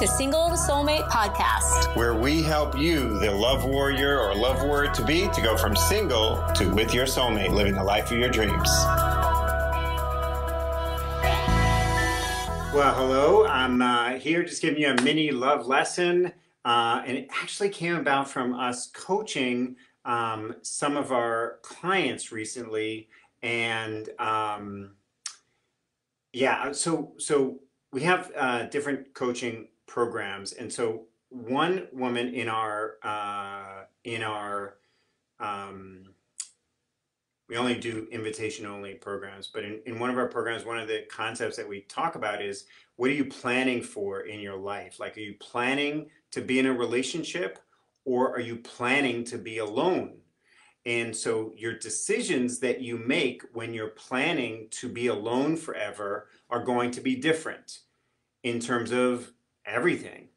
to Single to Soulmate Podcast, where we help you, the love warrior or love warrior to be, to go from single to with your soulmate, living the life of your dreams. Well, hello. I'm uh, here just giving you a mini love lesson. Uh, and it actually came about from us coaching um, some of our clients recently. And um, yeah, so so we have uh, different coaching programs, and so one woman in our uh, in our um, we only do invitation only programs, but in, in one of our programs, one of the concepts that we talk about is what are you planning for in your life? Like, are you planning to be in a relationship or are you planning to be alone? And so your decisions that you make when you're planning to be alone forever are going to be different in terms of everything.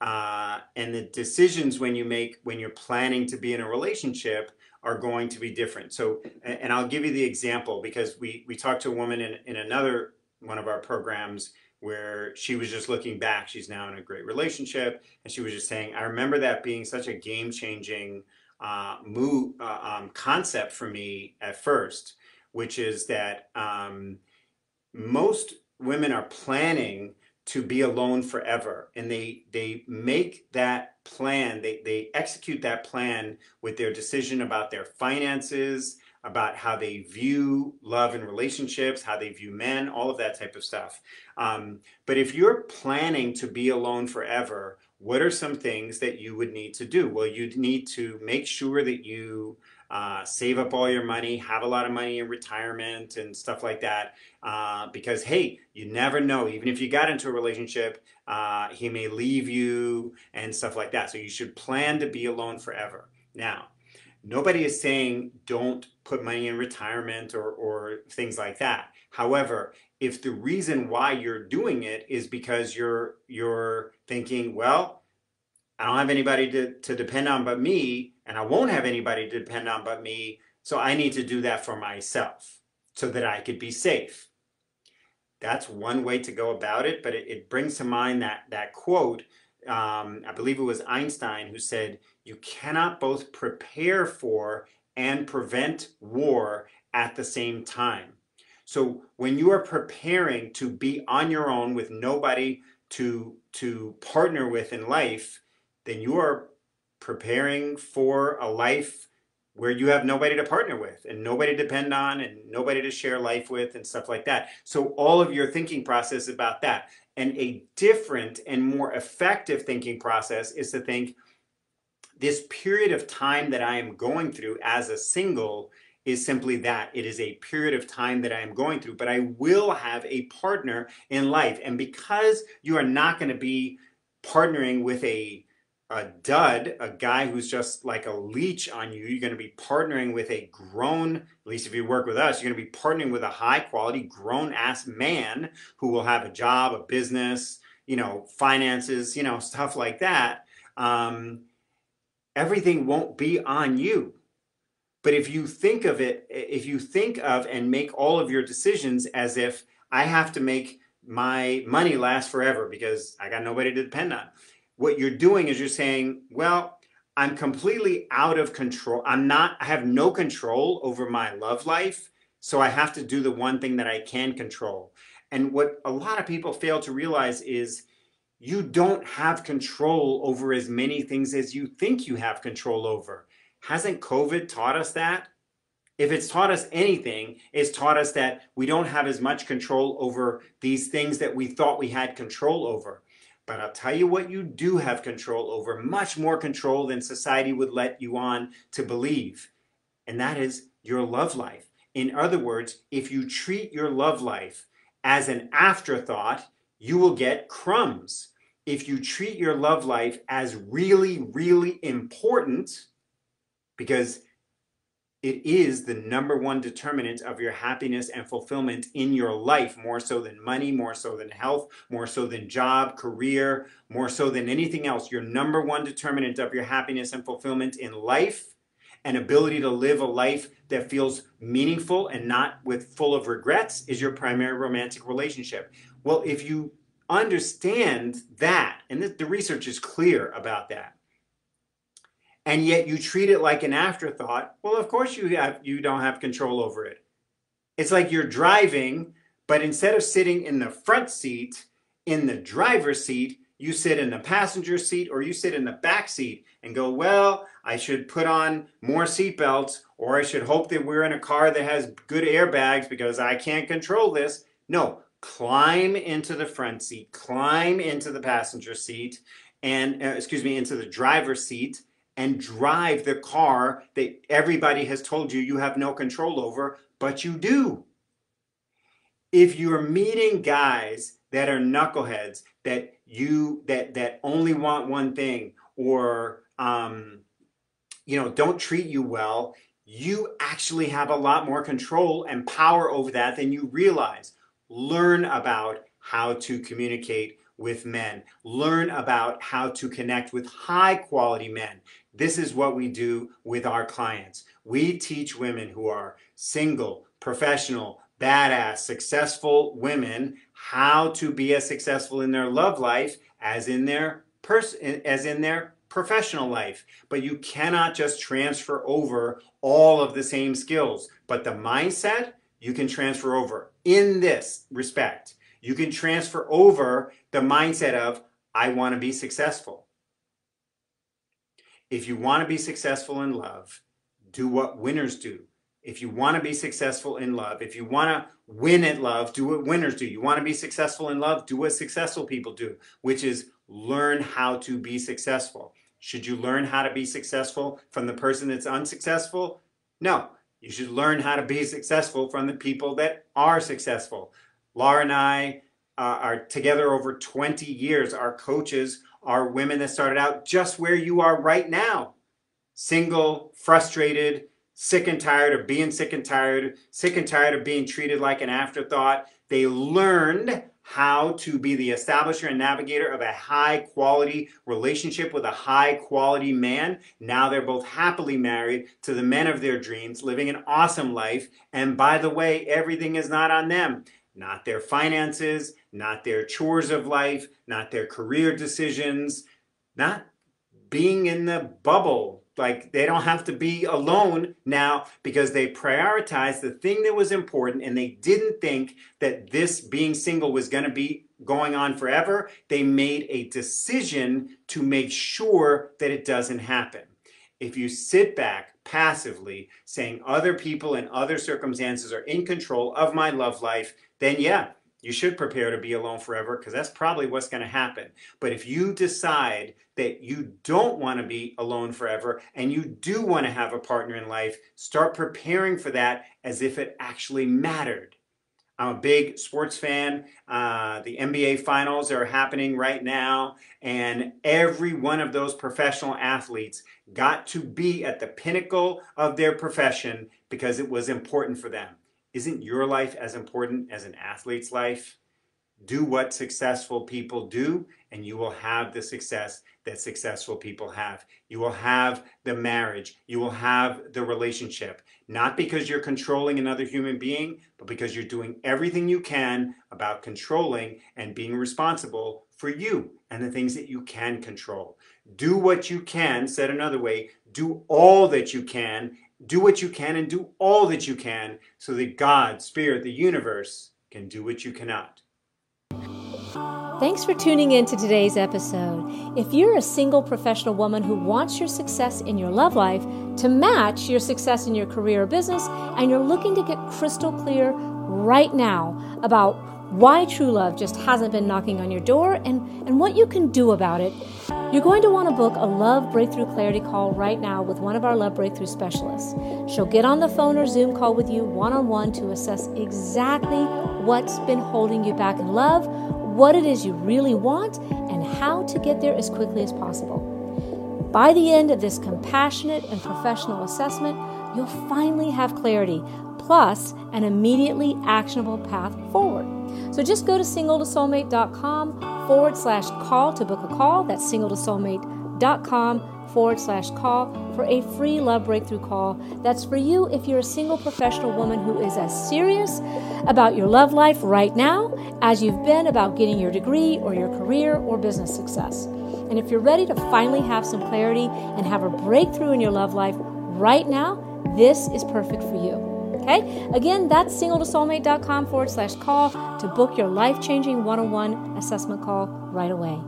Uh, and the decisions when you make when you're planning to be in a relationship are going to be different. So, and I'll give you the example because we we talked to a woman in, in another one of our programs where she was just looking back. She's now in a great relationship, and she was just saying, "I remember that being such a game changing uh, move uh, um, concept for me at first, which is that um, most women are planning." To be alone forever. And they they make that plan they they execute that plan with their decision about their finances about how they view love and relationships how they view men all of that type of stuff. Um, but if you're planning to be alone forever what are some things that you would need to do? Well you'd need to make sure that you uh, save up all your money, have a lot of money in retirement and stuff like that. Uh, because, hey, you never know. Even if you got into a relationship, uh, he may leave you and stuff like that. So you should plan to be alone forever. Now, nobody is saying don't put money in retirement or, or things like that. However, if the reason why you're doing it is because you're you're thinking, well, I don't have anybody to, to depend on but me, and I won't have anybody to depend on but me. So I need to do that for myself so that I could be safe. That's one way to go about it, but it, it brings to mind that, that quote. Um, I believe it was Einstein who said, You cannot both prepare for and prevent war at the same time. So when you are preparing to be on your own with nobody to, to partner with in life, then you are preparing for a life where you have nobody to partner with and nobody to depend on and nobody to share life with and stuff like that. So all of your thinking process about that. And a different and more effective thinking process is to think this period of time that I am going through as a single is simply that it is a period of time that I am going through, but I will have a partner in life. And because you are not going to be partnering with a a dud, a guy who's just like a leech on you. You're going to be partnering with a grown, at least if you work with us, you're going to be partnering with a high quality, grown ass man who will have a job, a business, you know, finances, you know, stuff like that. Um, everything won't be on you. But if you think of it, if you think of and make all of your decisions as if I have to make my money last forever because I got nobody to depend on what you're doing is you're saying, well, I'm completely out of control. I'm not, I have no control over my love life. So I have to do the one thing that I can control. And what a lot of people fail to realize is you don't have control over as many things as you think you have control over. Hasn't COVID taught us that? If it's taught us anything, it's taught us that we don't have as much control over these things that we thought we had control over. But I'll tell you what you do have control over, much more control than society would let you on to believe. And that is your love life. In other words, if you treat your love life as an afterthought, you will get crumbs. If you treat your love life as really, really important, because it is the number one determinant of your happiness and fulfillment in your life, more so than money, more so than health, more so than job, career, more so than anything else. Your number one determinant of your happiness and fulfillment in life and ability to live a life that feels meaningful and not with full of regrets is your primary romantic relationship. Well, if you understand that, and the, research is clear about that, and yet you treat it like an afterthought, well, of course you have you don't have control over it. It's like you're driving, but instead of sitting in the front seat, in the driver's seat, you sit in the passenger seat or you sit in the back seat and go, well, I should put on more seatbelts or I should hope that we're in a car that has good airbags because I can't control this. No, climb into the front seat, climb into the passenger seat, and uh, excuse me, into the driver's seat and drive the car that everybody has told you you have no control over, but you do. If you're meeting guys that are knuckleheads that you that that only want one thing or um, you know don't treat you well, you actually have a lot more control and power over that than you realize. Learn about how to communicate with men. Learn about how to connect with high quality men. This is what we do with our clients. We teach women who are single, professional, badass, successful women how to be as successful in their love life as in their pers- as in their professional life. But you cannot just transfer over all of the same skills. But the mindset you can transfer over in this respect. You can transfer over the mindset of I want to be successful. If you want to be successful in love, do what winners do. If you want to be successful in love, if you want to win at love, do what winners do. You want to be successful in love, do what successful people do, which is learn how to be successful. Should you learn how to be successful from the person that's unsuccessful? No. You should learn how to be successful from the people that are successful. Laura and I uh, are together over 20 years. Our coaches are women that started out just where you are right now single, frustrated, sick and tired of being sick and tired, sick and tired of being treated like an afterthought. They learned how to be the establisher and navigator of a high quality relationship with a high quality man. Now they're both happily married to the men of their dreams, living an awesome life. And by the way, everything is not on them not their finances, not their chores of life, not their career decisions, not being in the bubble. Like they don't have to be alone now because they prioritized the thing that was important and they didn't think that this being single was going to be going on forever. They made a decision to make sure that it doesn't happen. If you sit back passively saying other people and other circumstances are in control of my love life, then yeah, you should prepare to be alone forever because that's probably what's going to happen. But if you decide that you don't want to be alone forever and you do want to have a partner in life, start preparing for that as if it actually mattered. I'm a big sports fan. Uh, the NBA finals are happening right now, and every one of those professional athletes got to be at the pinnacle of their profession because it was important for them. Isn't your life as important as an athlete's life? Do what successful people do, and you will have the success that successful people have. You will have the marriage, you will have the relationship, not because you're controlling another human being, but because you're doing everything you can about controlling and being responsible for you and the things that you can control. Do what you can, said another way, do all that you can do what you can and do all that you can so that God, Spirit, the universe can do what you cannot. Thanks for tuning in to today's episode. If you're a single professional woman who wants your success in your love life to match your success in your career or business, and you're looking to get crystal clear right now about why true love just hasn't been knocking on your door and, and what you can do about it, you're going to want to book a Love Breakthrough Clarity call right now with one of our Love Breakthrough specialists. She'll get on the phone or Zoom call with you one on one to assess exactly what's been holding you back in love, what it is you really want, and how to get there as quickly as possible. By the end of this compassionate and professional assessment, you'll finally have clarity, plus an immediately actionable path forward. So just go to singletosoulmate.com forward slash call to book a call. That's singletosoulmate.com forward slash call for a free love breakthrough call. That's for you if you're a single professional woman who is as serious about your love life right now as you've been about getting your degree or your career or business success. And if you're ready to finally have some clarity and have a breakthrough in your love life right now, this is perfect for you. Okay? Again, that's singletosoulmate.com forward slash call to book your life changing one on one assessment call right away.